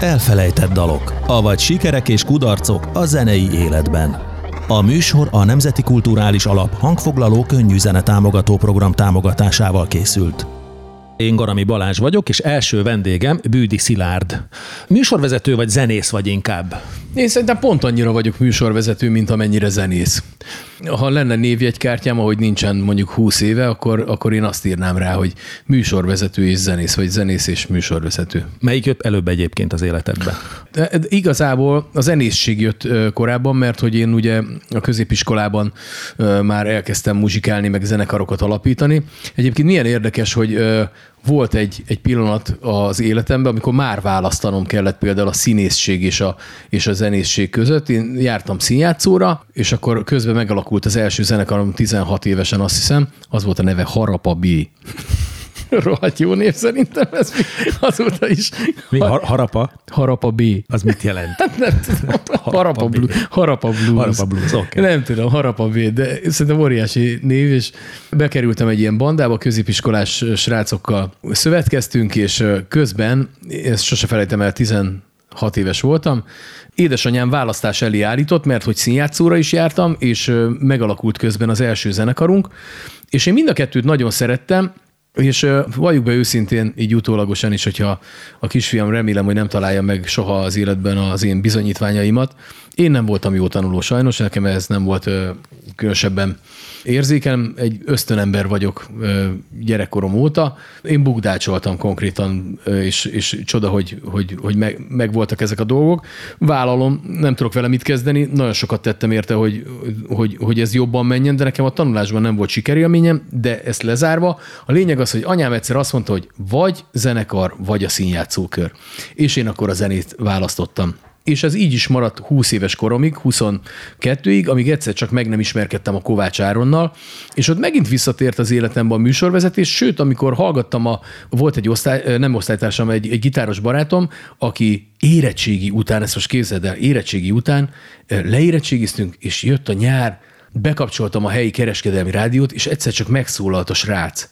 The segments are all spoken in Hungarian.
Elfelejtett dalok, avagy sikerek és kudarcok a zenei életben. A műsor a Nemzeti Kulturális Alap hangfoglaló könnyű zene támogató program támogatásával készült. Én Garami Balázs vagyok, és első vendégem Bűdi Szilárd. Műsorvezető vagy zenész vagy inkább? Én szerintem pont annyira vagyok műsorvezető, mint amennyire zenész. Ha lenne névjegykártyám, ahogy nincsen mondjuk 20 éve, akkor, akkor én azt írnám rá, hogy műsorvezető és zenész, vagy zenész és műsorvezető. Melyik jött előbb egyébként az életedbe? De igazából a zenészség jött korábban, mert hogy én ugye a középiskolában már elkezdtem muzsikálni, meg zenekarokat alapítani. Egyébként milyen érdekes, hogy volt egy, egy pillanat az életemben, amikor már választanom kellett például a színészség és a, és a zenészség között. Én jártam színjátszóra, és akkor közben megalakult az első zenekarom 16 évesen, azt hiszem, az volt a neve Harapa B. Rohadt jó név szerintem ez azóta is. Mi? Har- harapa? Harapa B. Az mit jelent? Hát nem tudom. Harapa, blues. Harapa Blues. Harapa Blues, okay. Nem tudom, Harapa B, de szerintem óriási név, és bekerültem egy ilyen bandába, középiskolás srácokkal szövetkeztünk, és közben, ezt sose felejtem el, 16 éves voltam, édesanyám választás elé állított, mert hogy színjátszóra is jártam, és megalakult közben az első zenekarunk, és én mind a kettőt nagyon szerettem, és valljuk be őszintén, így utólagosan is, hogyha a kisfiam remélem, hogy nem találja meg soha az életben az én bizonyítványaimat. Én nem voltam jó tanuló sajnos, nekem ez nem volt különösebben érzékelem, egy ösztönember vagyok gyerekkorom óta. Én bugdácsoltam konkrétan, és, és csoda, hogy, hogy, hogy meg, meg, voltak ezek a dolgok. Vállalom, nem tudok vele mit kezdeni, nagyon sokat tettem érte, hogy, hogy, hogy ez jobban menjen, de nekem a tanulásban nem volt sikerélményem, de ezt lezárva. A lényeg az, hogy anyám egyszer azt mondta, hogy vagy zenekar, vagy a színjátszókör. És én akkor a zenét választottam és ez így is maradt 20 éves koromig, 22-ig, amíg egyszer csak meg nem ismerkedtem a Kovács Áronnal, és ott megint visszatért az életemben a műsorvezetés, sőt, amikor hallgattam, a, volt egy osztály, nem osztálytársam, egy, egy gitáros barátom, aki érettségi után, ezt most képzeld el, érettségi után leérettségiztünk, és jött a nyár, bekapcsoltam a helyi kereskedelmi rádiót, és egyszer csak megszólalt a srác.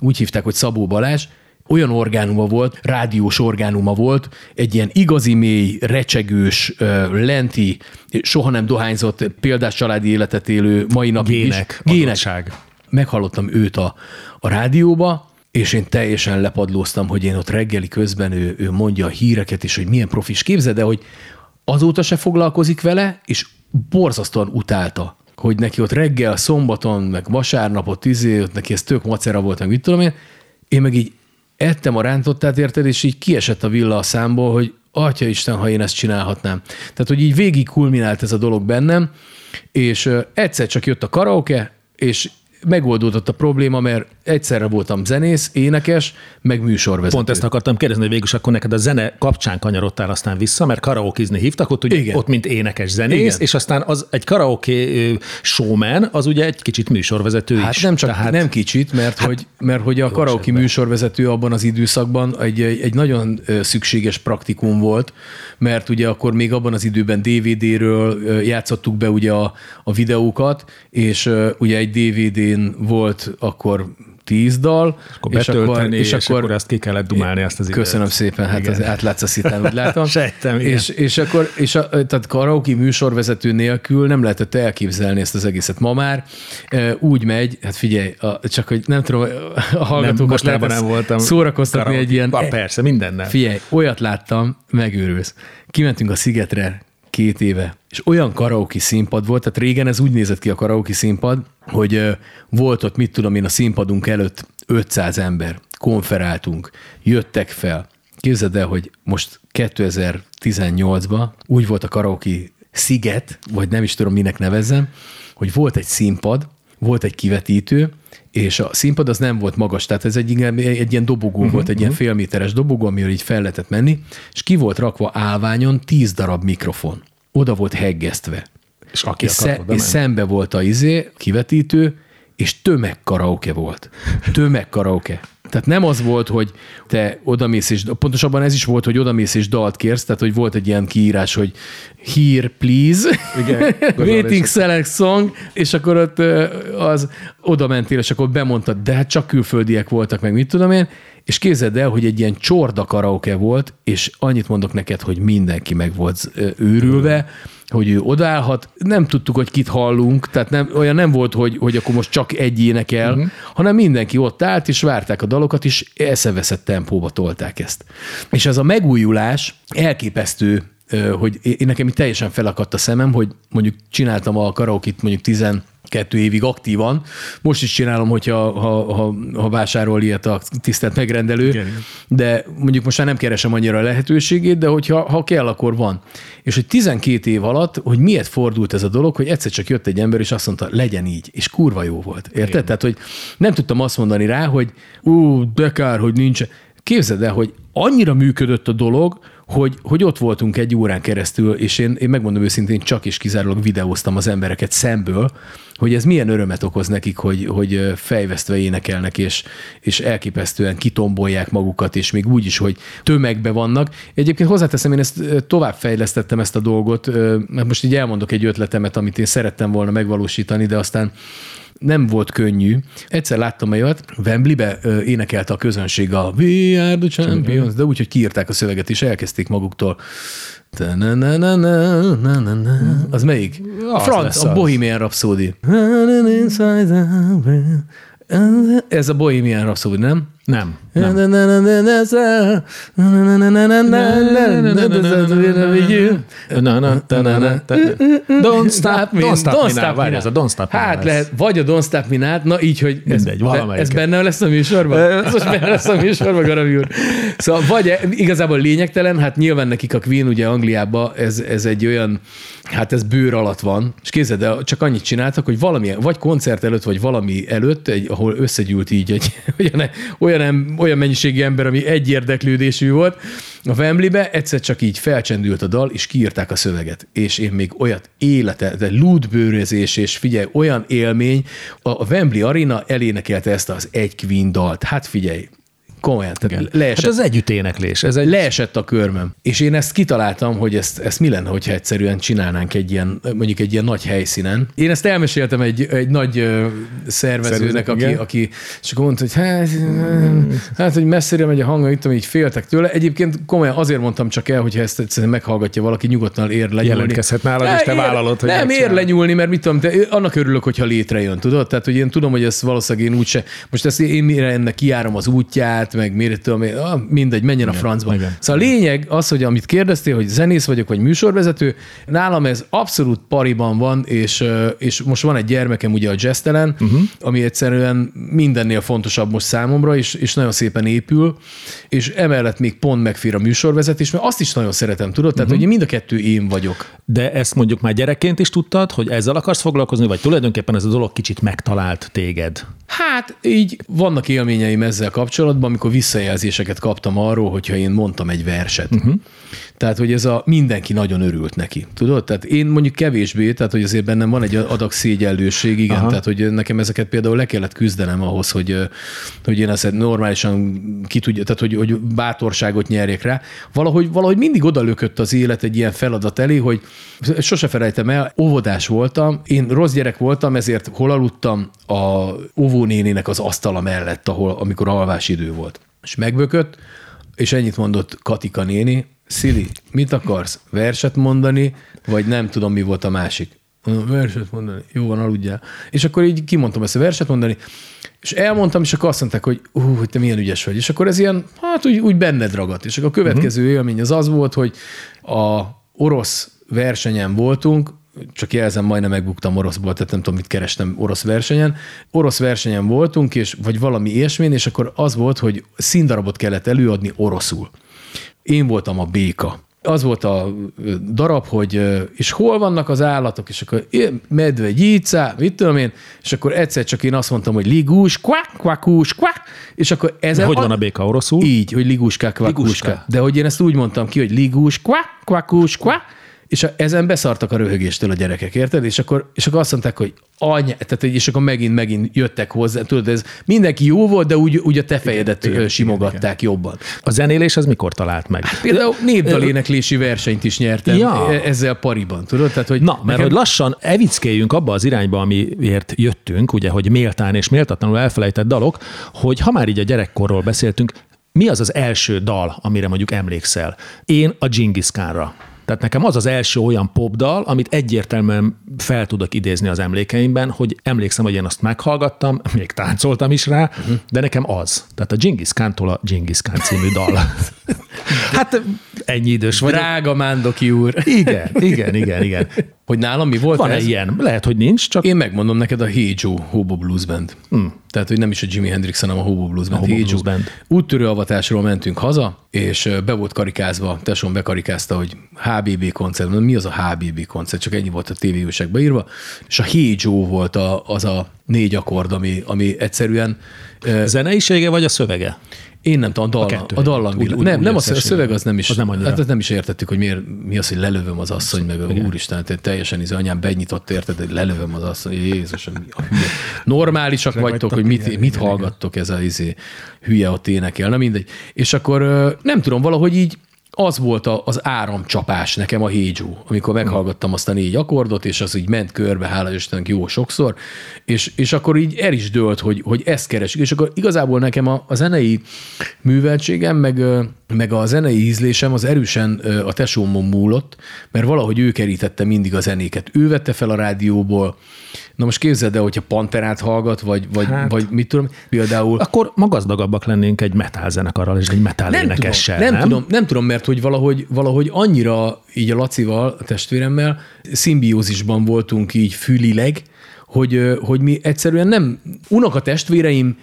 Úgy hívták, hogy Szabó Balázs, olyan orgánuma volt, rádiós orgánuma volt, egy ilyen igazi mély, recsegős, lenti, soha nem dohányzott, példás családi életet élő mai napig Gének, is. Gének. Meghallottam őt a, a rádióba, és én teljesen lepadlóztam, hogy én ott reggeli közben ő, ő mondja a híreket, és hogy milyen profis. Képzeld de hogy azóta se foglalkozik vele, és borzasztóan utálta hogy neki ott reggel, szombaton, meg vasárnapot, izé, ott neki ez tök macera volt, meg mit tudom én, én meg így ettem a rántottát, érted, és így kiesett a villa a számból, hogy atya Isten, ha én ezt csinálhatnám. Tehát, hogy így végig kulminált ez a dolog bennem, és egyszer csak jött a karaoke, és megoldódott a probléma, mert egyszerre voltam zenész, énekes, meg műsorvezető. Pont ezt akartam kérdezni, hogy végül akkor neked a zene kapcsán kanyarodtál aztán vissza, mert karaokizni hívtak, ott, ugye, Igen. ott mint énekes zenész, Igen. és aztán az egy karaoke showman, az ugye egy kicsit műsorvezető hát is. nem csak Tehát... nem kicsit, mert, hát, hogy, mert hogy a karaoke esetben. műsorvezető abban az időszakban egy, egy nagyon szükséges praktikum volt, mert ugye akkor még abban az időben DVD-ről játszottuk be ugye a, a videókat, és ugye egy DVD-n volt akkor tíz dal, akkor és, akkor, és, és akkor, akkor ezt ki kellett dumálni azt az időt. Köszönöm szépen, hát az átlátsz a szitán, úgy látom. Sejtem, és, és, akkor, és a, tehát karaoke műsorvezető nélkül nem lehetett elképzelni ezt az egészet. Ma már úgy megy, hát figyelj, a, csak hogy nem tudom, a hallgatókat nem, lehet nem voltam szórakoztatni karaoke. egy ilyen... Ha, persze, mindennel. Figyelj, olyat láttam, megőrülsz. Kimentünk a szigetre két éve, és olyan karaoke színpad volt, tehát régen ez úgy nézett ki a karaoke színpad, hogy volt ott, mit tudom én, a színpadunk előtt 500 ember, konferáltunk, jöttek fel. Képzeld el, hogy most 2018-ban úgy volt a karaoke sziget, vagy nem is tudom, minek nevezzem, hogy volt egy színpad, volt egy kivetítő, és a színpad az nem volt magas, tehát ez egy, egy ilyen dobogó uh-huh, volt, egy uh-huh. ilyen mhm. félméteres dobogó, amiről így fel lehetett menni, és ki volt rakva állványon tíz darab mikrofon. Oda volt heggesztve. És, aki és, sze, és szembe volt a izé, kivetítő, és tömeg karaoke volt. Tömeg karaoke. Tehát nem az volt, hogy te odamész és, pontosabban ez is volt, hogy odamész és dalt kérsz, tehát hogy volt egy ilyen kiírás, hogy here please, Igen, waiting select song, és akkor ott az oda mentél, és akkor bemondtad, de hát csak külföldiek voltak, meg mit tudom én, és képzeld el, hogy egy ilyen csorda karaoke volt, és annyit mondok neked, hogy mindenki meg volt őrülve, hogy ő odállhat. Nem tudtuk, hogy kit hallunk, tehát nem, olyan nem volt, hogy, hogy akkor most csak egy énekel, uh-huh. hanem mindenki ott állt, és várták a dalokat, és eszeveszett tempóba tolták ezt. És ez a megújulás elképesztő hogy én nekem itt teljesen felakadt a szemem, hogy mondjuk csináltam a karaokit mondjuk 10 kettő évig aktívan. Most is csinálom, hogyha ha, ha, ha vásárol ilyet a tisztelt megrendelő, Igen. de mondjuk most már nem keresem annyira a lehetőségét, de hogyha ha kell, akkor van. És hogy 12 év alatt, hogy miért fordult ez a dolog, hogy egyszer csak jött egy ember, és azt mondta, legyen így, és kurva jó volt. Érted? Igen. Tehát, hogy nem tudtam azt mondani rá, hogy ú, de kár, hogy nincs. Képzeld el, hogy annyira működött a dolog, hogy, hogy ott voltunk egy órán keresztül, és én, én megmondom őszintén, csak is kizárólag videóztam az embereket szemből, hogy ez milyen örömet okoz nekik, hogy, hogy fejvesztve énekelnek, és, és elképesztően kitombolják magukat, és még úgy is, hogy tömegbe vannak. Egyébként hozzáteszem, én ezt tovább fejlesztettem ezt a dolgot, mert most így elmondok egy ötletemet, amit én szerettem volna megvalósítani, de aztán nem volt könnyű. Egyszer láttam olyat, Wembleybe énekelte a közönség a We are the champions, de úgy, hogy kiírták a szöveget, és elkezdték maguktól. Az melyik? A franc, a Bohemian Rhapsody. Ez a Bohemian Rhapsody, nem? Nem. Don't stop me. Don't stop me now. Várj, ez a Don't stop me Hát lehet, vagy a Don't stop me now, na így, hogy ez benne lesz a műsorban? Ez most benne lesz a műsorban, Garami úr. Szóval vagy igazából lényegtelen, hát nyilván nekik a Queen ugye Angliában ez, ez egy olyan, hát ez bőr alatt van, és képzeld el, csak annyit csináltak, hogy valami, vagy koncert előtt, vagy valami előtt, egy, ahol összegyűlt így egy olyan, olyan, olyan mennyiségű ember, ami egy érdeklődésű volt, a Wembleybe egyszer csak így felcsendült a dal, és kiírták a szöveget. És én még olyat élete, de lúdbőrözés, és figyelj, olyan élmény, a Wembley Arena elénekelte ezt az egy Queen dalt. Hát figyelj, komolyan. Tehát leesett, hát az együtténeklés. Ez egy... Leesett a körmöm. És én ezt kitaláltam, hogy ezt, ezt mi lenne, hogyha egyszerűen csinálnánk egy ilyen, mondjuk egy ilyen nagy helyszínen. Én ezt elmeséltem egy, egy nagy szervezőnek, aki, aki és akkor mondta, hogy hát, hát hogy messzire megy a hang, itt így féltek tőle. Egyébként komolyan azért mondtam csak el, hogyha ezt egyszerűen meghallgatja valaki, nyugodtan ér lenyúlni. Jelentkezhet nálad, és te ér, vállalod, hogy Nem, ér lenyúlni, mert mit tudom, te, annak örülök, hogyha létrejön, tudod? Tehát, hogy én tudom, hogy ez valószínűleg én úgyse, most ezt én mire ennek kiárom az útját, meg miért tudom, ah, mindegy, menjen igen, a francba. Igen. Szóval a lényeg az, hogy amit kérdeztél, hogy zenész vagyok, vagy műsorvezető, nálam ez abszolút pariban van, és, és most van egy gyermekem ugye a jazztelen, uh-huh. ami egyszerűen mindennél fontosabb most számomra, és, és nagyon szépen épül, és emellett még pont megfér a műsorvezetés, mert azt is nagyon szeretem, tudod? Tehát, uh-huh. hogy mind a kettő én vagyok. De ezt mondjuk már gyerekként is tudtad, hogy ezzel akarsz foglalkozni, vagy tulajdonképpen ez a dolog kicsit megtalált téged? Hát így vannak élményeim ezzel kapcsolatban, amikor visszajelzéseket kaptam arról, hogyha én mondtam egy verset. Uh-huh. Tehát, hogy ez a mindenki nagyon örült neki. Tudod? Tehát én mondjuk kevésbé, tehát hogy azért bennem van egy adag szégyellőség, igen, Aha. tehát hogy nekem ezeket például le kellett küzdenem ahhoz, hogy, hogy én ezt normálisan ki tudja, tehát hogy, hogy bátorságot nyerjek rá. Valahogy, valahogy mindig odalökött az élet egy ilyen feladat elé, hogy sose felejtem el, óvodás voltam, én rossz gyerek voltam, ezért hol aludtam a óvónénének az asztala mellett, ahol, amikor alvás idő volt. És megbökött, és ennyit mondott Katika néni, Szili, mit akarsz? Verset mondani, vagy nem tudom, mi volt a másik? Verset mondani. Jó van, aludjál. És akkor így kimondtam ezt a verset mondani, és elmondtam, és akkor azt mondták, hogy ú, hogy te milyen ügyes vagy. És akkor ez ilyen, hát úgy, úgy benned ragadt. És akkor a következő uh-huh. élmény az az volt, hogy a orosz versenyen voltunk, csak jelzem, majdnem megbuktam oroszból, tehát nem tudom, mit kerestem orosz versenyen. Orosz versenyen voltunk, és, vagy valami ilyesmén, és akkor az volt, hogy színdarabot kellett előadni oroszul. Én voltam a béka. Az volt a darab, hogy és hol vannak az állatok, és akkor medve, gyíca, mit tudom én, és akkor egyszer csak én azt mondtam, hogy ligús, kvák, kvakus, kvák, és akkor ez. Hogy van a béka oroszul? Így, hogy liguska, kvakuska. De hogy én ezt úgy mondtam ki, hogy ligús, kvák, kvakus, kvák, és a, ezen beszartak a röhögéstől a gyerekek, érted? És akkor, és akkor azt mondták, hogy anya, tehát, és akkor megint, megint jöttek hozzá, tudod, ez mindenki jó volt, de úgy, úgy a te fejedet igen, igen, simogatták igen, igen. jobban. A zenélés az mikor talált meg? Hát például népdaléneklési versenyt is nyertem ja. E- ezzel pariban, tudod? Tehát, hogy Na, mert nekem... hogy lassan evickéljünk abba az irányba, amiért jöttünk, ugye, hogy méltán és méltatlanul elfelejtett dalok, hogy ha már így a gyerekkorról beszéltünk, mi az az első dal, amire mondjuk emlékszel? Én a Genghis Khanra. Tehát nekem az az első olyan popdal, amit egyértelműen fel tudok idézni az emlékeimben, hogy emlékszem, hogy én azt meghallgattam, még táncoltam is rá, uh-huh. de nekem az. Tehát a Genghis Khan-tól a Genghis Khan című dal. hát ennyi idős vagyok. Drága Mándoki úr. Igen, igen, igen, igen. Hogy nálam mi volt Van ez? ilyen? Lehet, hogy nincs, csak... Én megmondom neked a Hey Joe Hobo Blues Band. Hmm. Tehát, hogy nem is a Jimi Hendrix, hanem a Hobo Blues Band. A Hobo hey Blues Band. Úttörő avatásról mentünk haza, és be volt karikázva, tesóm bekarikázta, hogy HBB koncert. Mi az a HBB koncert? Csak ennyi volt a tévéúságban írva. És a Hey Joe volt a, az a négy akkord, ami, ami egyszerűen... Zeneisége vagy a szövege? Én nem tudom, a, dal, a, a dallang. Úgy, úgy, nem, úgy nem a szöveg az nem is. Az nem annyira. Hát nem is értettük, hogy miért, mi az, hogy lelövöm az asszony, meg a úristen, hát teljesen izé, anyám benyitott érted, hogy lelövöm az asszony, Jézus, a hülye. Normálisak vagytok, hogy mit, mit hallgattok ez a izé, hülye ott énekel, na mindegy. És akkor nem tudom, valahogy így az volt a, az áramcsapás nekem a Hégyú, amikor meghallgattam azt a négy akkordot, és az így ment körbe, hála Istennek jó sokszor, és, és akkor így el is dőlt, hogy, hogy ezt keresik. És akkor igazából nekem a, a zenei műveltségem, meg, meg a zenei ízlésem az erősen a tesómon múlott, mert valahogy ő kerítette mindig a zenéket. Ő vette fel a rádióból, Na most képzeld el, hogyha Panterát hallgat, vagy, vagy, hát, vagy mit tudom, például... Akkor ma gazdagabbak lennénk egy metal zenekarral és egy metal nem énekessel, tudom, nem? Nem tudom, nem tudom, mert hogy valahogy, valahogy annyira így a Lacival, a testvéremmel szimbiózisban voltunk így fülileg, hogy, hogy mi egyszerűen nem, unoka testvéreim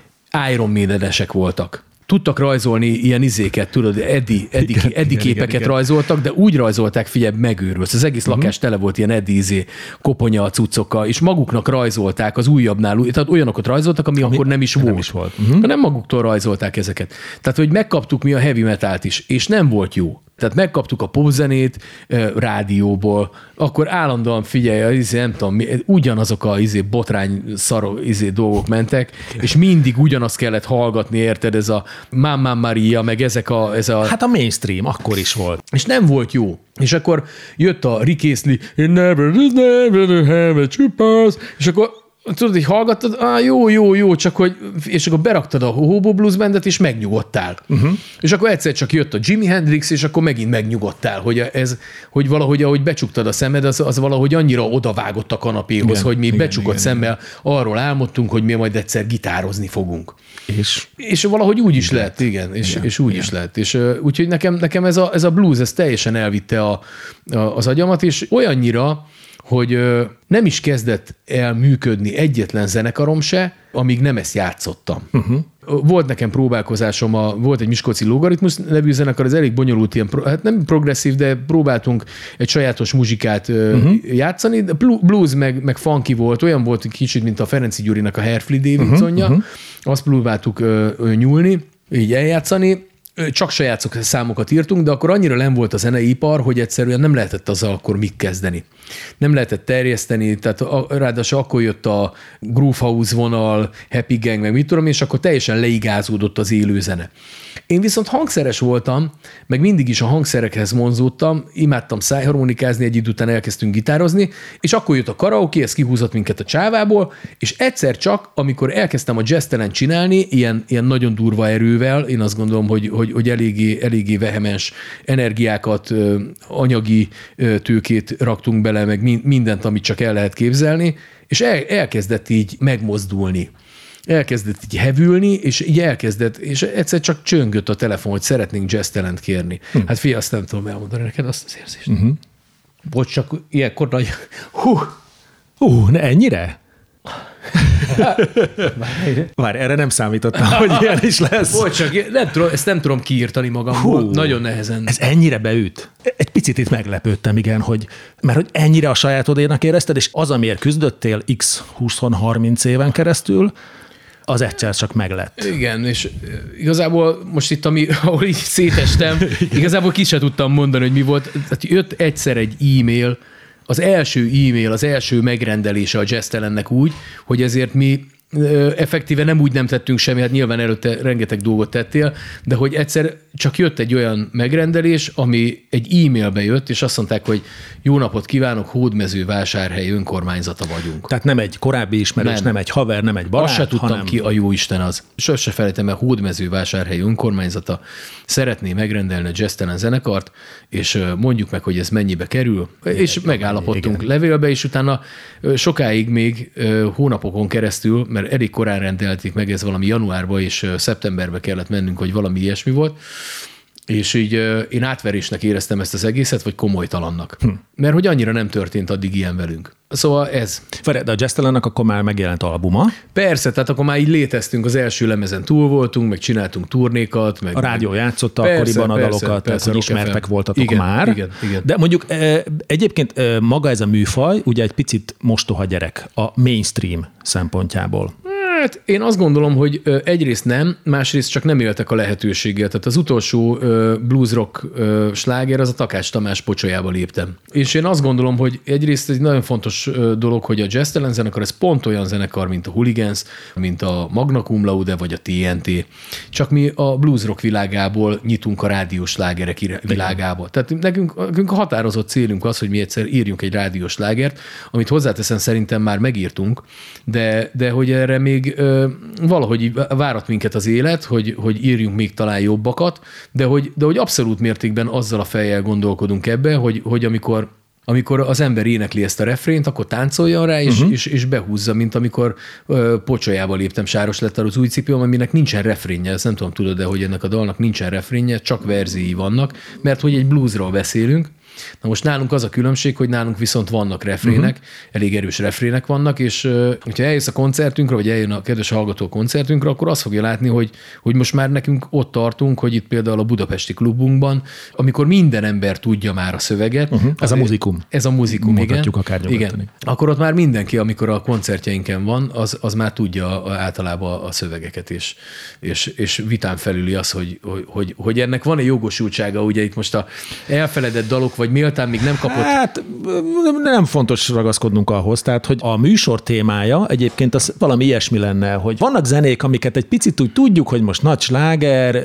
Iron maiden voltak tudtak rajzolni ilyen izéket, tudod, Eddi, igen, Eddi igen, képeket igen, rajzoltak, de úgy rajzolták, figyelj, megőrülsz. Az egész uh-huh. lakás tele volt ilyen Eddi izé, koponya a cuccokkal, és maguknak rajzolták az újabbnál, tehát olyanokat rajzoltak, ami, ami akkor nem is volt. Nem is volt. Uh-huh. Nem maguktól rajzolták ezeket. Tehát, hogy megkaptuk mi a heavy metalt is, és nem volt jó. Tehát megkaptuk a popzenét rádióból, akkor állandóan figyelj, izé, nem tudom, ugyanazok a izé, botrány szaró izé, dolgok mentek, és mindig ugyanazt kellett hallgatni, érted, ez a Mamma Maria, meg ezek a... Ez a... Hát a mainstream akkor is volt. És nem volt jó. És akkor jött a Rick Astley, never, never have a és akkor tudod, hogy hallgattad, ah, jó, jó, jó, csak hogy, és akkor beraktad a Hobo Blues Bandet, és megnyugodtál. Uh-huh. És akkor egyszer csak jött a Jimi Hendrix, és akkor megint megnyugodtál, hogy ez, hogy valahogy, ahogy becsuktad a szemed, az, az valahogy annyira odavágott a kanapéhoz, igen, hogy mi igen, becsukott igen, szemmel igen. arról álmodtunk, hogy mi majd egyszer gitározni fogunk. És, és valahogy úgy is lett, igen, és, igen, és úgy igen. is lett. És úgyhogy nekem, nekem ez, a, ez a blues, ez teljesen elvitte a, a, az agyamat, és olyannyira, hogy nem is kezdett el működni egyetlen zenekarom se, amíg nem ezt játszottam. Uh-huh. Volt nekem próbálkozásom, a, volt egy Miskolci Logaritmus nevű zenekar, ez elég bonyolult, ilyen, hát nem progresszív, de próbáltunk egy sajátos muzsikát uh-huh. játszani. De blues meg, meg funky volt, olyan volt kicsit, mint a Ferenci Gyurinak a Herfli Davidsonja. Uh-huh. Azt próbáltuk uh, nyúlni, így eljátszani csak saját számokat írtunk, de akkor annyira nem volt a zeneipar, hogy egyszerűen nem lehetett azzal akkor mit kezdeni. Nem lehetett terjeszteni, tehát ráadásul akkor jött a Groove House vonal, Happy Gang, meg mit tudom, és akkor teljesen leigázódott az élő zene. Én viszont hangszeres voltam, meg mindig is a hangszerekhez vonzódtam, imádtam szájharmonikázni, egy idő után elkezdtünk gitározni, és akkor jött a karaoke, ez kihúzott minket a csávából, és egyszer csak, amikor elkezdtem a jazz csinálni, ilyen, ilyen nagyon durva erővel, én azt gondolom, hogy, hogy, hogy eléggé, eléggé vehemens energiákat, anyagi tőkét raktunk bele, meg mindent, amit csak el lehet képzelni, és el, elkezdett így megmozdulni elkezdett így hevülni, és így elkezdett, és egyszer csak csöngött a telefon, hogy szeretnénk jazz talent kérni. Hm. Hát fia, azt nem tudom elmondani neked azt az érzést. Uh-huh. Bocs, csak ilyenkor nagy... Hú! Hú, ne ennyire? Várj, erre nem számítottam, hogy ilyen is lesz. Bocs, csak nem tudom, ezt nem tudom kiírtani magamból, Hú, nagyon nehezen. Ez ennyire beüt. Egy picit itt meglepődtem, igen, hogy mert hogy ennyire a sajátodénak érezted, és az, amiért küzdöttél x 20-30 éven keresztül, az egyszer csak meglett. Igen, és igazából most itt, ami, ahol így szétestem, igazából ki sem tudtam mondani, hogy mi volt. Tehát jött egyszer egy e-mail, az első e-mail, az első megrendelése a Jestelennek úgy, hogy ezért mi effektíve nem úgy nem tettünk semmi, hát nyilván előtte rengeteg dolgot tettél, de hogy egyszer csak jött egy olyan megrendelés, ami egy e-mailbe jött, és azt mondták, hogy jó napot kívánok, Hódmező vásárhely önkormányzata vagyunk. Tehát nem egy korábbi ismerős, nem, nem egy haver, nem egy barát, Azt se tudtam hanem... ki, a jó Isten az. Sose felejtem el, Hódmező vásárhely önkormányzata szeretné megrendelni a Jestelen zenekart, és mondjuk meg, hogy ez mennyibe kerül, igen, és megállapodtunk igen. levélbe, és utána sokáig még hónapokon keresztül, mert elég korán rendelték meg, ez valami januárba és szeptemberbe kellett mennünk, hogy valami ilyesmi volt, és így én átverésnek éreztem ezt az egészet, vagy komolytalannak. Hm. Mert hogy annyira nem történt addig ilyen velünk. Szóval ez. De a Jestelennek akkor már megjelent albuma. Persze, tehát akkor már így léteztünk, az első lemezen túl voltunk, meg csináltunk turnékat. Meg, a rádió játszotta persze, akkoriban a persze, dalokat, persze, tehát ismertek voltatok igen, már. Igen, igen. De mondjuk egyébként maga ez a műfaj, ugye egy picit mostoha gyerek a mainstream szempontjából. Hát én azt gondolom, hogy egyrészt nem, másrészt csak nem éltek a lehetőséggel. Tehát az utolsó blues rock sláger az a Takács Tamás pocsolyába léptem. És én azt gondolom, hogy egyrészt egy nagyon fontos dolog, hogy a Jazz Talent zenekar, ez pont olyan zenekar, mint a Hooligans, mint a Magna Cum Laude vagy a TNT. Csak mi a blues rock világából nyitunk a rádiós slágerek világába. Tehát nekünk, nekünk a határozott célunk az, hogy mi egyszer írjunk egy rádiós slágert, amit hozzáteszem szerintem már megírtunk, de, de hogy erre még ö, valahogy várat minket az élet, hogy, hogy írjunk még talán jobbakat, de hogy, de hogy abszolút mértékben azzal a fejjel gondolkodunk ebbe, hogy, hogy amikor amikor az ember énekli ezt a refrént, akkor táncoljon rá, és, uh-huh. és, és behúzza, mint amikor ö, pocsolyába léptem, sáros lett az új cipőm, aminek nincsen refrénje, ezt nem tudom, tudod de hogy ennek a dalnak nincsen refrénje, csak verzii vannak, mert hogy egy bluesról beszélünk, Na most nálunk az a különbség, hogy nálunk viszont vannak refrének, uh-huh. elég erős refrének vannak, és hogyha eljössz a koncertünkre, vagy eljön a kedves hallgató a koncertünkre, akkor azt fogja látni, hogy, hogy most már nekünk ott tartunk, hogy itt például a budapesti klubunkban, amikor minden ember tudja már a szöveget. Uh-huh. Ez a muzikum. Ez a muzikum, Mutatjuk igen. akár igen. Akkor ott már mindenki, amikor a koncertjeinken van, az, az már tudja általában a szövegeket, és, és, és vitán felüli az, hogy, hogy, hogy, hogy ennek van-e jogosultsága, ugye itt most a elfeledett dalok, vagy méltán még nem kapott? Hát nem fontos ragaszkodnunk ahhoz, tehát hogy a műsor témája egyébként az valami ilyesmi lenne, hogy vannak zenék, amiket egy picit úgy tudjuk, hogy most nagy sláger,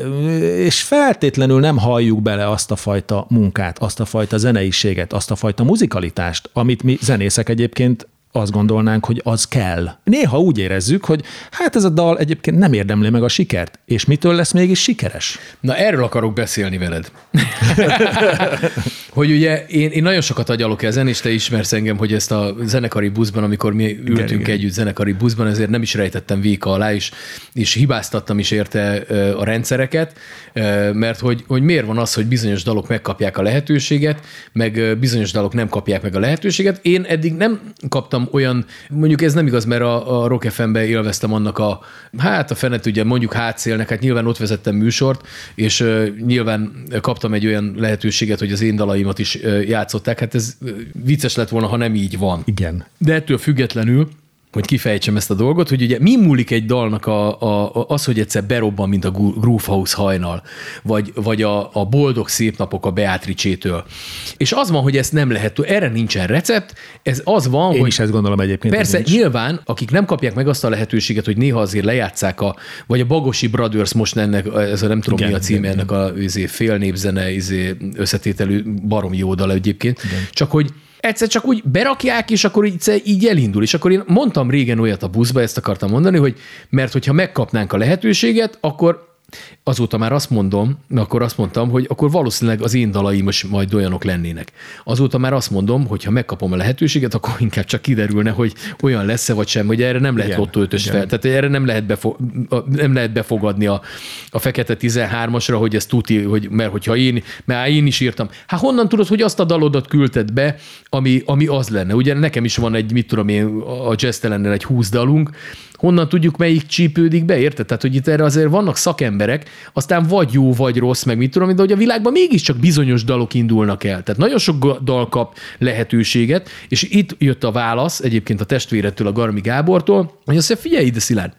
és feltétlenül nem halljuk bele azt a fajta munkát, azt a fajta zeneiséget, azt a fajta muzikalitást, amit mi zenészek egyébként azt gondolnánk, hogy az kell. Néha úgy érezzük, hogy hát ez a dal egyébként nem érdemli meg a sikert, és mitől lesz mégis sikeres? Na erről akarok beszélni veled. hogy ugye én, én nagyon sokat agyalok ezen, és te ismersz engem, hogy ezt a zenekari buszban, amikor mi ültünk igen, igen. együtt zenekari buszban, ezért nem is rejtettem véka alá, és, és hibáztattam is érte a rendszereket, mert hogy, hogy miért van az, hogy bizonyos dalok megkapják a lehetőséget, meg bizonyos dalok nem kapják meg a lehetőséget. Én eddig nem kaptam olyan, mondjuk ez nem igaz, mert a, a Rock FM-ben élveztem annak a, hát a fenet ugye mondjuk hátszélnek, hát nyilván ott vezettem műsort, és uh, nyilván kaptam egy olyan lehetőséget, hogy az én dalaimat is uh, játszották, hát ez uh, vicces lett volna, ha nem így van. Igen. De ettől függetlenül hogy kifejtsem ezt a dolgot, hogy ugye mi múlik egy dalnak a, a, az, hogy egyszer berobban, mint a Groove House hajnal, vagy, vagy a, a boldog szép napok a Beatricsétől. És az van, hogy ezt nem lehet, erre nincsen recept, ez az van, Én hogy... is ezt gondolom egyébként. Persze, nincs. nyilván, akik nem kapják meg azt a lehetőséget, hogy néha azért lejátszák a, vagy a Bagosi Brothers most ennek, ez a nem tudom igen, mi a címe ennek a izé, félnépzene izé, összetételű barom jó dal egyébként, igen. csak hogy egyszer csak úgy berakják, és akkor így, így elindul. És akkor én mondtam régen olyat a buszba, ezt akartam mondani, hogy mert hogyha megkapnánk a lehetőséget, akkor Azóta már azt mondom, akkor azt mondtam, hogy akkor valószínűleg az én dalaim is majd olyanok lennének. Azóta már azt mondom, hogy ha megkapom a lehetőséget, akkor inkább csak kiderülne, hogy olyan lesz-e vagy sem, hogy erre nem lehet lottó ötös fel. Tehát erre nem lehet, befo- nem lehet befogadni a, a fekete 13-asra, hogy ez tuti, hogy, mert hogyha én, mert én is írtam. Hát honnan tudod, hogy azt a dalodat küldted be, ami, ami az lenne? Ugye nekem is van egy, mit tudom én, a jazz egy 20 dalunk, honnan tudjuk, melyik csípődik be, érted? Tehát, hogy itt erre azért vannak szakemberek, aztán vagy jó, vagy rossz, meg mit tudom, de hogy a világban mégiscsak bizonyos dalok indulnak el. Tehát nagyon sok dal kap lehetőséget, és itt jött a válasz egyébként a testvérettől, a Garmi Gábortól, hogy azt mondja, figyelj ide, Szilárd,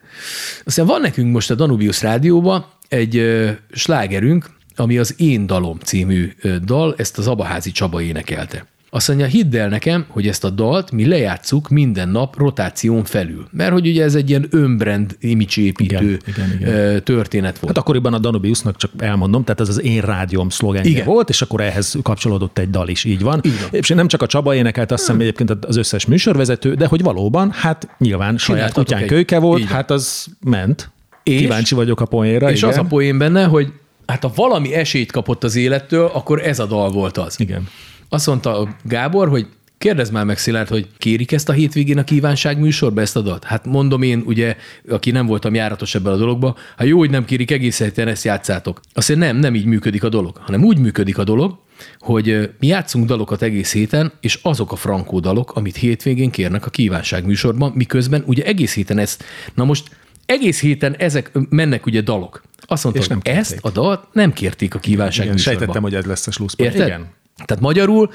aztán van nekünk most a Danubius Rádióban egy ö, slágerünk, ami az Én dalom című dal, ezt az Abaházi Csaba énekelte. Azt mondja, hidd el nekem, hogy ezt a dalt mi lejátszuk minden nap rotáción felül. Mert hogy ugye ez egy ilyen önbrand imicsépítő Igen, igen, igen. történet volt. Hát akkoriban a Danubiusnak csak elmondom, tehát ez az én rádióm szlogenje Igen. volt, és akkor ehhez kapcsolódott egy dal is, így van. Van. És nem csak a Csaba énekelt, azt hiszem egyébként az összes műsorvezető, de hogy valóban, hát nyilván saját kutyán egy- kölyke volt, van. hát az ment. És- Kíváncsi vagyok a poénra. És igen. az a poén benne, hogy hát ha valami esélyt kapott az élettől, akkor ez a dal volt az. Igen. Azt mondta a Gábor, hogy kérdezd már meg Szilárd, hogy kérik ezt a hétvégén a kívánság műsorba ezt a dalt? Hát mondom én, ugye, aki nem voltam járatos ebben a dologba, hát jó, hogy nem kérik, egész héten ezt játszátok. Azt mondja, nem, nem így működik a dolog, hanem úgy működik a dolog, hogy mi játszunk dalokat egész héten, és azok a frankó dalok, amit hétvégén kérnek a kívánság műsorban, miközben ugye egész héten ezt, na most egész héten ezek mennek ugye dalok. Azt mondta, És nem hogy ezt kérték. a dalt nem kérték a kívánság Igen, műsorban. sejtettem, hogy ez lesz a slusszpont. Érted? Igen. Tehát magyarul,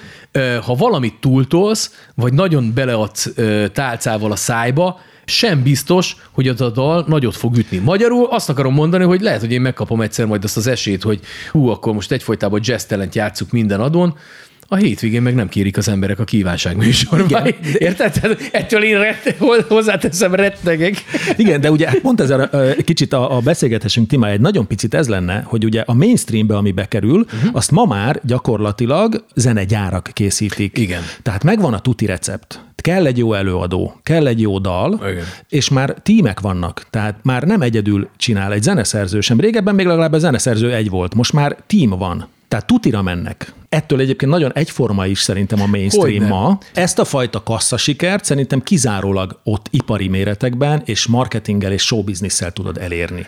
ha valamit túltolsz, vagy nagyon beleadsz tálcával a szájba, sem biztos, hogy az a dal nagyot fog ütni. Magyarul azt akarom mondani, hogy lehet, hogy én megkapom egyszer majd azt az esélyt, hogy hú, akkor most egyfolytában jazz talent játsszuk minden adon, a hétvégén meg nem kérik az emberek a kívánság műsorban. Érted? Tehát ettől én rett, hozzáteszem, rettegek. Igen, de ugye pont ez a, kicsit a, a beszélgetésünk témája egy nagyon picit ez lenne, hogy ugye a mainstreambe, ami bekerül, uh-huh. azt ma már gyakorlatilag zenegyárak készítik. Igen. Tehát megvan a tuti recept. Kell egy jó előadó, kell egy jó dal, Igen. és már tímek vannak, tehát már nem egyedül csinál egy zeneszerző sem. Régebben még legalább a zeneszerző egy volt, most már tím van. Tehát tutira mennek. Ettől egyébként nagyon egyforma is szerintem a mainstream Hogyne. ma. Ezt a fajta kasszasikert szerintem kizárólag ott ipari méretekben és marketinggel és showbizniszsel tudod elérni.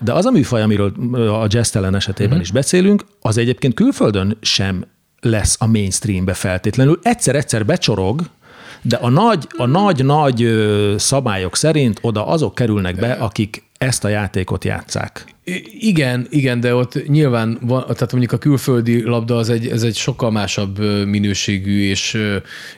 De az a műfaj, amiről a jazz esetében uh-huh. is beszélünk, az egyébként külföldön sem lesz a mainstreambe feltétlenül. Egyszer-egyszer becsorog, de a nagy, a nagy-nagy szabályok szerint oda azok kerülnek be, akik ezt a játékot játszák. Igen, igen, de ott nyilván van, tehát mondjuk a külföldi labda az egy, ez egy sokkal másabb minőségű és,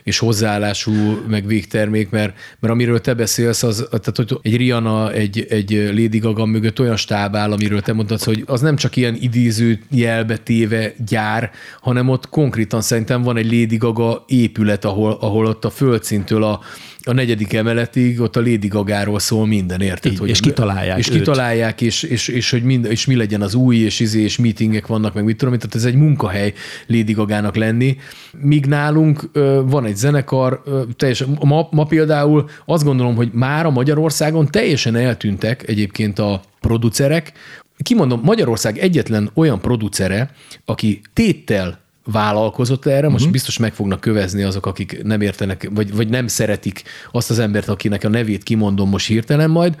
és hozzáállású, meg végtermék, mert, mert amiről te beszélsz, az, tehát hogy egy Rihanna, egy, egy Lady Gaga mögött olyan stáb áll, amiről te mondtad, hogy az nem csak ilyen idéző jelbe téve gyár, hanem ott konkrétan szerintem van egy Lady Gaga épület, ahol, ahol ott a földszintől a, a negyedik emeletig ott a Lady Gagáról szól minden, érted? Így, és kitalálják És őt. kitalálják, és, és, és, hogy mind, és mi legyen az új, és izé, és meetingek vannak, meg mit tudom, tehát ez egy munkahely Lady Gagának lenni. Míg nálunk ö, van egy zenekar, ö, teljesen, ma, ma például azt gondolom, hogy már a Magyarországon teljesen eltűntek egyébként a producerek. Kimondom, Magyarország egyetlen olyan producere, aki téttel vállalkozott erre, most uh-huh. biztos meg fognak kövezni azok, akik nem értenek, vagy, vagy nem szeretik azt az embert, akinek a nevét kimondom most hirtelen majd,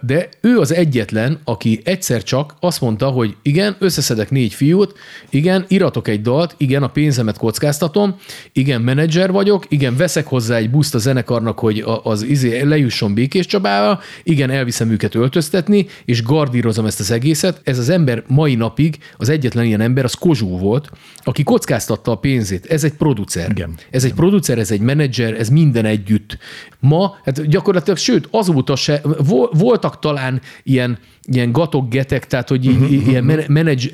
de ő az egyetlen, aki egyszer csak azt mondta, hogy igen, összeszedek négy fiút, igen, iratok egy dalt, igen, a pénzemet kockáztatom, igen, menedzser vagyok, igen, veszek hozzá egy buszt a zenekarnak, hogy az izé lejusson Békés Csabába, igen, elviszem őket öltöztetni, és gardírozom ezt az egészet. Ez az ember mai napig, az egyetlen ilyen ember, az Kozsó volt, aki kockáztatta a pénzét. Ez egy producer. Igen. Ez egy producer, ez egy menedzser, ez minden együtt. Ma, hát gyakorlatilag, sőt, azóta se, voltak talán ilyen, ilyen gatoggetek, tehát hogy Mhm, uh-huh, ilyen men- menedzs,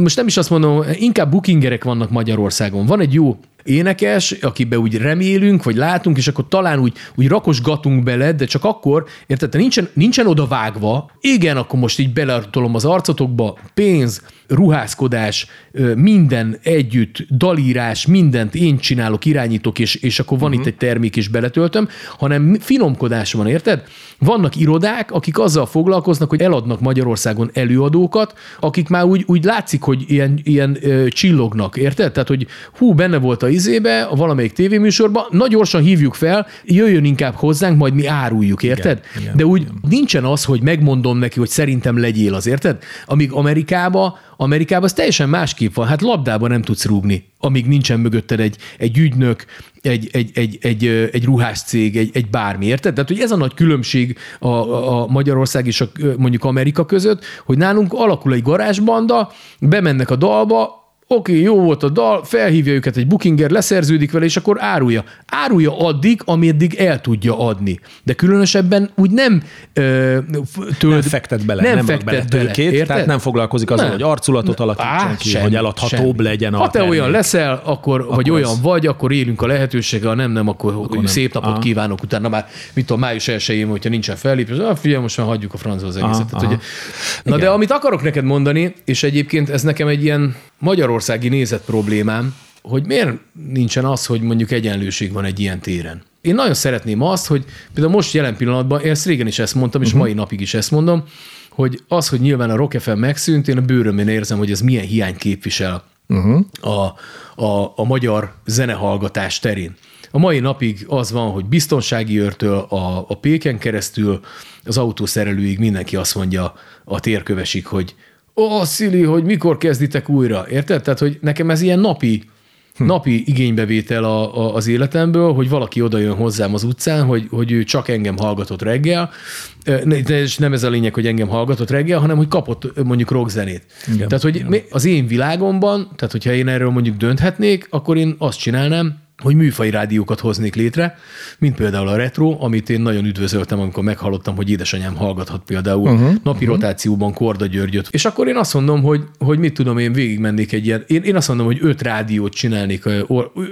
most nem is azt mondom, inkább bookingerek vannak Magyarországon. Van egy jó énekes, akibe úgy remélünk, vagy látunk, és akkor talán úgy, úgy rakosgatunk bele, de csak akkor, érted, te nincsen, nincsen oda vágva, igen, akkor most így beletolom az arcotokba, pénz, ruházkodás, minden együtt, dalírás, mindent én csinálok, irányítok, és, és akkor van uh-huh. itt egy termék, és beletöltöm, hanem finomkodás van, érted? Vannak irodák, akik azzal foglalkoznak, hogy eladnak Magyarországon előadókat, akik már úgy, úgy látszik, hogy ilyen, ilyen ö, csillognak, érted? Tehát, hogy hú, benne volt a izébe, a valamelyik tévéműsorba, nagy gyorsan hívjuk fel, jöjjön inkább hozzánk, majd mi áruljuk, érted? Igen, igen, De úgy igen. nincsen az, hogy megmondom neki, hogy szerintem legyél az, érted? Amíg Amerikába, Amerikában az teljesen másképp van. Hát labdában nem tudsz rúgni, amíg nincsen mögötted egy, egy ügynök, egy, egy, egy, egy, egy ruháscég, egy, egy bármi, érted? Tehát, hogy ez a nagy különbség a, a Magyarország és a, mondjuk Amerika között, hogy nálunk alakul egy garázsbanda, bemennek a dalba, Oké, okay, jó volt a dal, felhívja őket egy bookinger, leszerződik vele, és akkor árulja. Árulja addig, ameddig el tudja adni. De különösebben úgy nem ö, tölt, nem fektet bele, nem, nem fektet bele tőkét, bele, tehát nem foglalkozik azzal, nem. hogy arculatot alakítson ki, semmi, hogy eladhatóbb semmi. legyen a Ha te termék. olyan leszel, akkor, akkor vagy olyan vagy, akkor élünk a lehetőséggel, ha nem, nem, akkor, akkor nem. szép napot aha. kívánok utána már, mit tudom, május 1 hogyha nincsen fellépés, ah, figyelj, most már hagyjuk a francba az egészet. Aha, tehát, Hogy, na de amit akarok neked mondani, és egyébként ez nekem egy ilyen magyarországi nézet problémám, hogy miért nincsen az, hogy mondjuk egyenlőség van egy ilyen téren. Én nagyon szeretném azt, hogy például most jelen pillanatban, én ezt régen is ezt mondtam, és uh-huh. mai napig is ezt mondom, hogy az, hogy nyilván a Rock FM megszűnt, én a bőrömén érzem, hogy ez milyen hiány képvisel uh-huh. a, a, a magyar zenehallgatás terén. A mai napig az van, hogy biztonsági őrtől a, a péken keresztül az autószerelőig mindenki azt mondja a térkövesig, hogy ó, Szili, hogy mikor kezditek újra, érted? Tehát, hogy nekem ez ilyen napi, hm. napi igénybevétel a, a, az életemből, hogy valaki oda jön hozzám az utcán, hogy, hogy ő csak engem hallgatott reggel, és nem ez a lényeg, hogy engem hallgatott reggel, hanem hogy kapott mondjuk rockzenét. Igen, tehát, hogy igen. az én világomban, tehát hogyha én erről mondjuk dönthetnék, akkor én azt csinálnám, hogy műfai rádiókat hoznék létre, mint például a Retro, amit én nagyon üdvözöltem, amikor meghallottam, hogy édesanyám hallgathat például uh-huh, napi uh-huh. rotációban Korda Györgyöt. És akkor én azt mondom, hogy, hogy mit tudom, én végigmennék egy ilyen, én, én azt mondom, hogy öt rádiót csinálnék,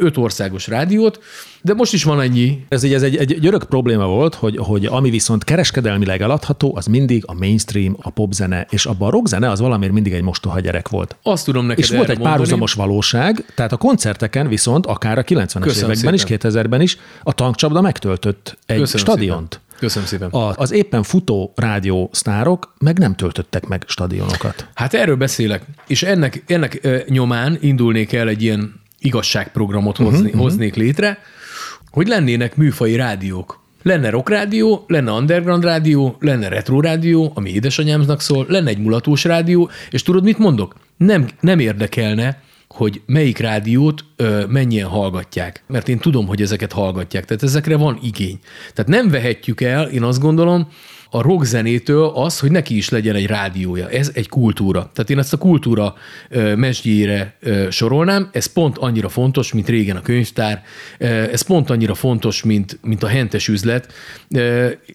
öt országos rádiót, de most is van ennyi. Ez, egy, ez egy, egy örök probléma volt, hogy, hogy ami viszont kereskedelmileg eladható, az mindig a mainstream, a popzene, és abban a rockzene az valamiért mindig egy mostoha gyerek volt. Azt tudom neked És volt egy mondani. párhuzamos valóság, tehát a koncerteken viszont akár a 90-es években szépen. is, 2000-ben is a tankcsapda megtöltött egy Köszönöm stadiont. Szépen. Köszönöm szépen. A, az éppen futó rádió sztárok meg nem töltöttek meg stadionokat. Hát erről beszélek, és ennek, ennek nyomán indulnék el egy ilyen igazságprogramot hozni, uh-huh, hoznék létre, hogy lennének műfai rádiók. Lenne rock rádió, lenne underground rádió, lenne retro rádió, ami édesanyámnak szól, lenne egy mulatós rádió, és tudod, mit mondok? Nem, nem érdekelne, hogy melyik rádiót ö, mennyien hallgatják. Mert én tudom, hogy ezeket hallgatják. Tehát ezekre van igény. Tehát nem vehetjük el, én azt gondolom, a rockzenétől az, hogy neki is legyen egy rádiója. Ez egy kultúra. Tehát én ezt a kultúra mesdjére sorolnám, ez pont annyira fontos, mint régen a könyvtár, ez pont annyira fontos, mint, mint a hentes üzlet,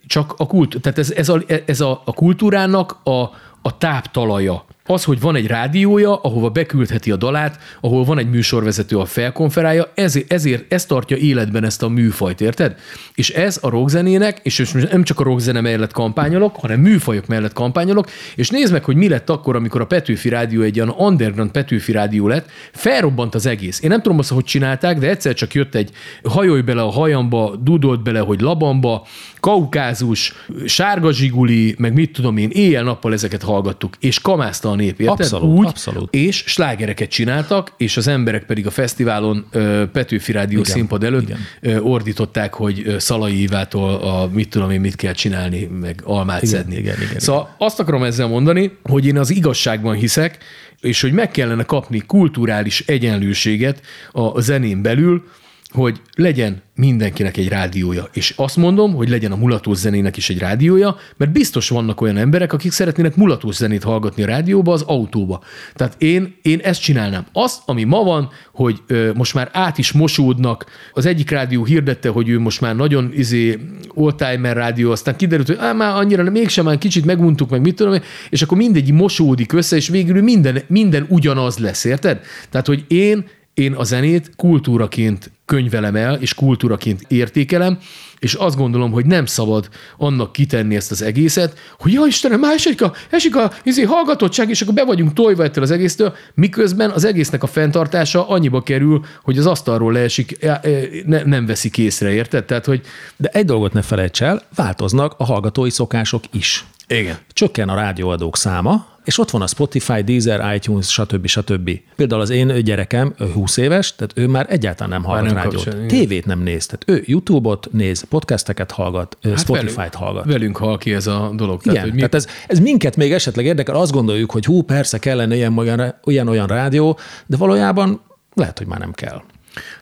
csak a kult, tehát ez, ez, a, ez a, a kultúrának a, a táptalaja az, hogy van egy rádiója, ahova beküldheti a dalát, ahol van egy műsorvezető, a felkonferálja, ezért, ezért ez tartja életben ezt a műfajt, érted? És ez a rockzenének, és most nem csak a rockzene mellett kampányolok, hanem műfajok mellett kampányolok, és nézd meg, hogy mi lett akkor, amikor a Petőfi Rádió egy olyan underground Petőfi Rádió lett, felrobbant az egész. Én nem tudom azt, hogy csinálták, de egyszer csak jött egy hajolj bele a hajamba, dudolt bele, hogy labamba, kaukázus, sárga zsiguli, meg mit tudom én, éjjel-nappal ezeket hallgattuk, és kamászta a nép, érted? Abszolút, Úgy, abszolút. És slágereket csináltak, és az emberek pedig a fesztiválon Petőfi Rádió igen, színpad előtt igen. ordították, hogy Szalai Ivától a mit tudom én mit kell csinálni, meg almát igen, szedni. Igen, igen, szóval igen. azt akarom ezzel mondani, hogy én az igazságban hiszek, és hogy meg kellene kapni kulturális egyenlőséget a zenén belül, hogy legyen mindenkinek egy rádiója. És azt mondom, hogy legyen a mulatós zenének is egy rádiója, mert biztos vannak olyan emberek, akik szeretnének mulatós zenét hallgatni a rádióba, az autóba. Tehát én, én ezt csinálnám. Azt, ami ma van, hogy ö, most már át is mosódnak, az egyik rádió hirdette, hogy ő most már nagyon izé, oldtimer rádió, aztán kiderült, hogy á, már annyira mégsem, már kicsit meguntuk, meg mit tudom, és akkor mindegy mosódik össze, és végül minden, minden ugyanaz lesz, érted? Tehát, hogy én én a zenét kultúraként könyvelem el, és kultúraként értékelem, és azt gondolom, hogy nem szabad annak kitenni ezt az egészet, hogy ja Istenem, már esik a, esik a izé, hallgatottság, és akkor be vagyunk tojva ettől az egésztől, miközben az egésznek a fenntartása annyiba kerül, hogy az asztalról leesik, e, e, ne, nem veszik észre, érted? Tehát, hogy... De egy dolgot ne felejts el, változnak a hallgatói szokások is. Igen. Csökken a rádióadók száma, és ott van a Spotify, Deezer, iTunes, stb. stb. Például az én gyerekem, ő 20 éves, tehát ő már egyáltalán nem hallgat nem rádiót. Tévét nem néz, tehát ő YouTube-ot néz, podcasteket hallgat, hát Spotify-t hallgat. Velünk hal ki ez a dolog. Igen, Tehát, hogy mi, tehát ez, ez minket még esetleg érdekel, azt gondoljuk, hogy hú, persze kellene ilyen olyan, olyan, olyan rádió, de valójában lehet, hogy már nem kell.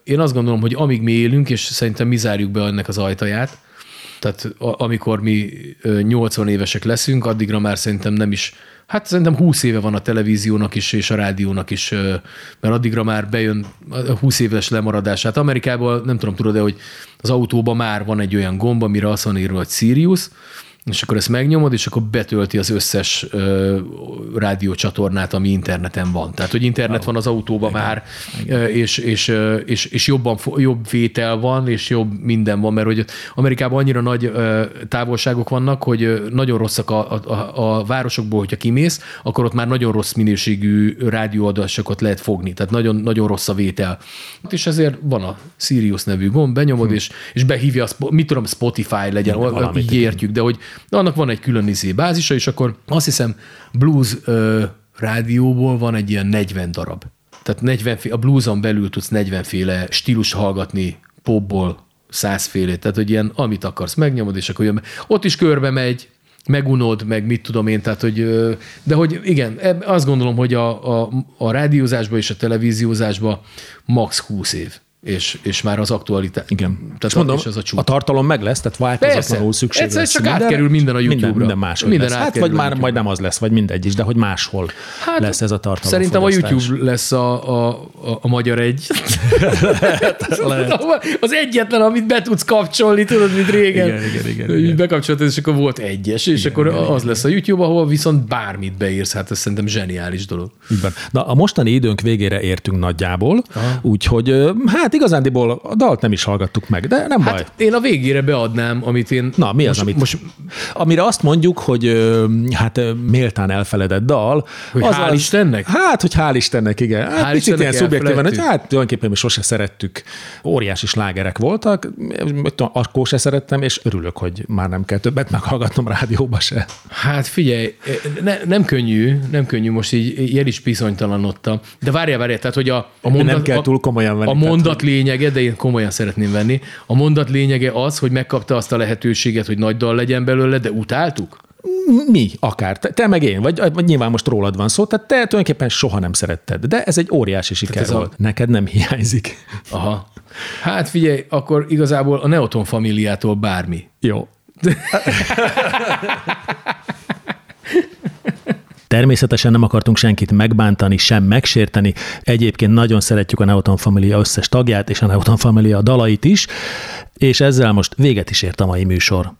Én azt gondolom, hogy amíg mi élünk, és szerintem mi zárjuk be ennek az ajtaját, tehát amikor mi ö, 80 évesek leszünk, addigra már szerintem nem is, hát szerintem 20 éve van a televíziónak is, és a rádiónak is, mert addigra már bejön a 20 éves lemaradás. Hát Amerikában nem tudom, tudod-e, hogy az autóban már van egy olyan gomb, amire azt van írva, hogy Sirius, és akkor ezt megnyomod, és akkor betölti az összes ö, rádiócsatornát, ami interneten van. Tehát, hogy internet van az autóban már, ö, és, és, és, és jobban, jobb vétel van, és jobb minden van, mert hogy Amerikában annyira nagy ö, távolságok vannak, hogy nagyon rosszak a, a, a, városokból, hogyha kimész, akkor ott már nagyon rossz minőségű rádióadásokat lehet fogni. Tehát nagyon, nagyon rossz a vétel. És ezért van a Sirius nevű gomb, benyomod, és, és behívja, a, mit tudom, Spotify legyen, így értjük, de hogy de annak van egy külön izé bázisa, és akkor azt hiszem blues ö, rádióból van egy ilyen 40 darab. Tehát 40 féle, a blueson belül tudsz 40 féle stílus hallgatni, popból 100 félét. Tehát, hogy ilyen, amit akarsz, megnyomod, és akkor jön. Ott is körbe megy, megunod, meg mit tudom én, tehát, hogy, de hogy igen, azt gondolom, hogy a, a, a rádiózásban és a televíziózásban max 20 év. És, és már az aktualitás. Igen. Tehát és mondom, és az a csúcs. a tartalom meg lesz, tehát változatlanul szükség Egyszer lesz. csak átkerül minden a YouTube-ra. Minden, minden máshogy Minden lesz. Hát vagy már YouTube-ra. majd nem az lesz, vagy mindegy is, de hogy máshol hát, lesz ez a tartalom. Szerintem a. YouTube lesz a, a, a, a magyar egy. lehet. Az egyetlen, amit be tudsz kapcsolni, tudod, mint régen. Igen, igen, igen, igen. Bekapcsoltad, és akkor volt egyes, és akkor az lesz a YouTube, ahol viszont bármit beírsz. Hát ez szerintem zseniális dolog. Na, a mostani időnk végére értünk nagyjából, úgyhogy hát igazándiból a dalt nem is hallgattuk meg, de nem baj. Hát én a végére beadnám, amit én... Na, mi az, most, amit... Most, Amire azt mondjuk, hogy hát méltán elfeledett dal. Hogy az hál' Istennek? Hát, hogy hál' Istennek, igen. Hát Hál' picit Istennek ilyen szubjektíven, hogy hát tulajdonképpen mi sose szerettük. Óriási slágerek voltak, akkor se szerettem, és örülök, hogy már nem kell többet meghallgatnom rádióba se. Hát figyelj, ne, nem könnyű, nem könnyű, most így jel is bizonytalanodtam. De várjál, várjál, tehát hogy a, a mondat, nem kell túl komolyan venni. A tehát, mondat lényege, de én komolyan szeretném venni, a mondat lényege az, hogy megkapta azt a lehetőséget, hogy nagy dal legyen belőle, de utáltuk? Mi, akár, te, te meg én, vagy, vagy nyilván most rólad van szó, tehát te tulajdonképpen soha nem szeretted, de ez egy óriási siker ez a- volt. Neked nem hiányzik. Aha. Hát figyelj, akkor igazából a Neoton familiától bármi. Jó. Természetesen nem akartunk senkit megbántani, sem megsérteni. Egyébként nagyon szeretjük a Neoton Familia összes tagját, és a Neoton Familia dalait is, és ezzel most véget is ért a mai műsor.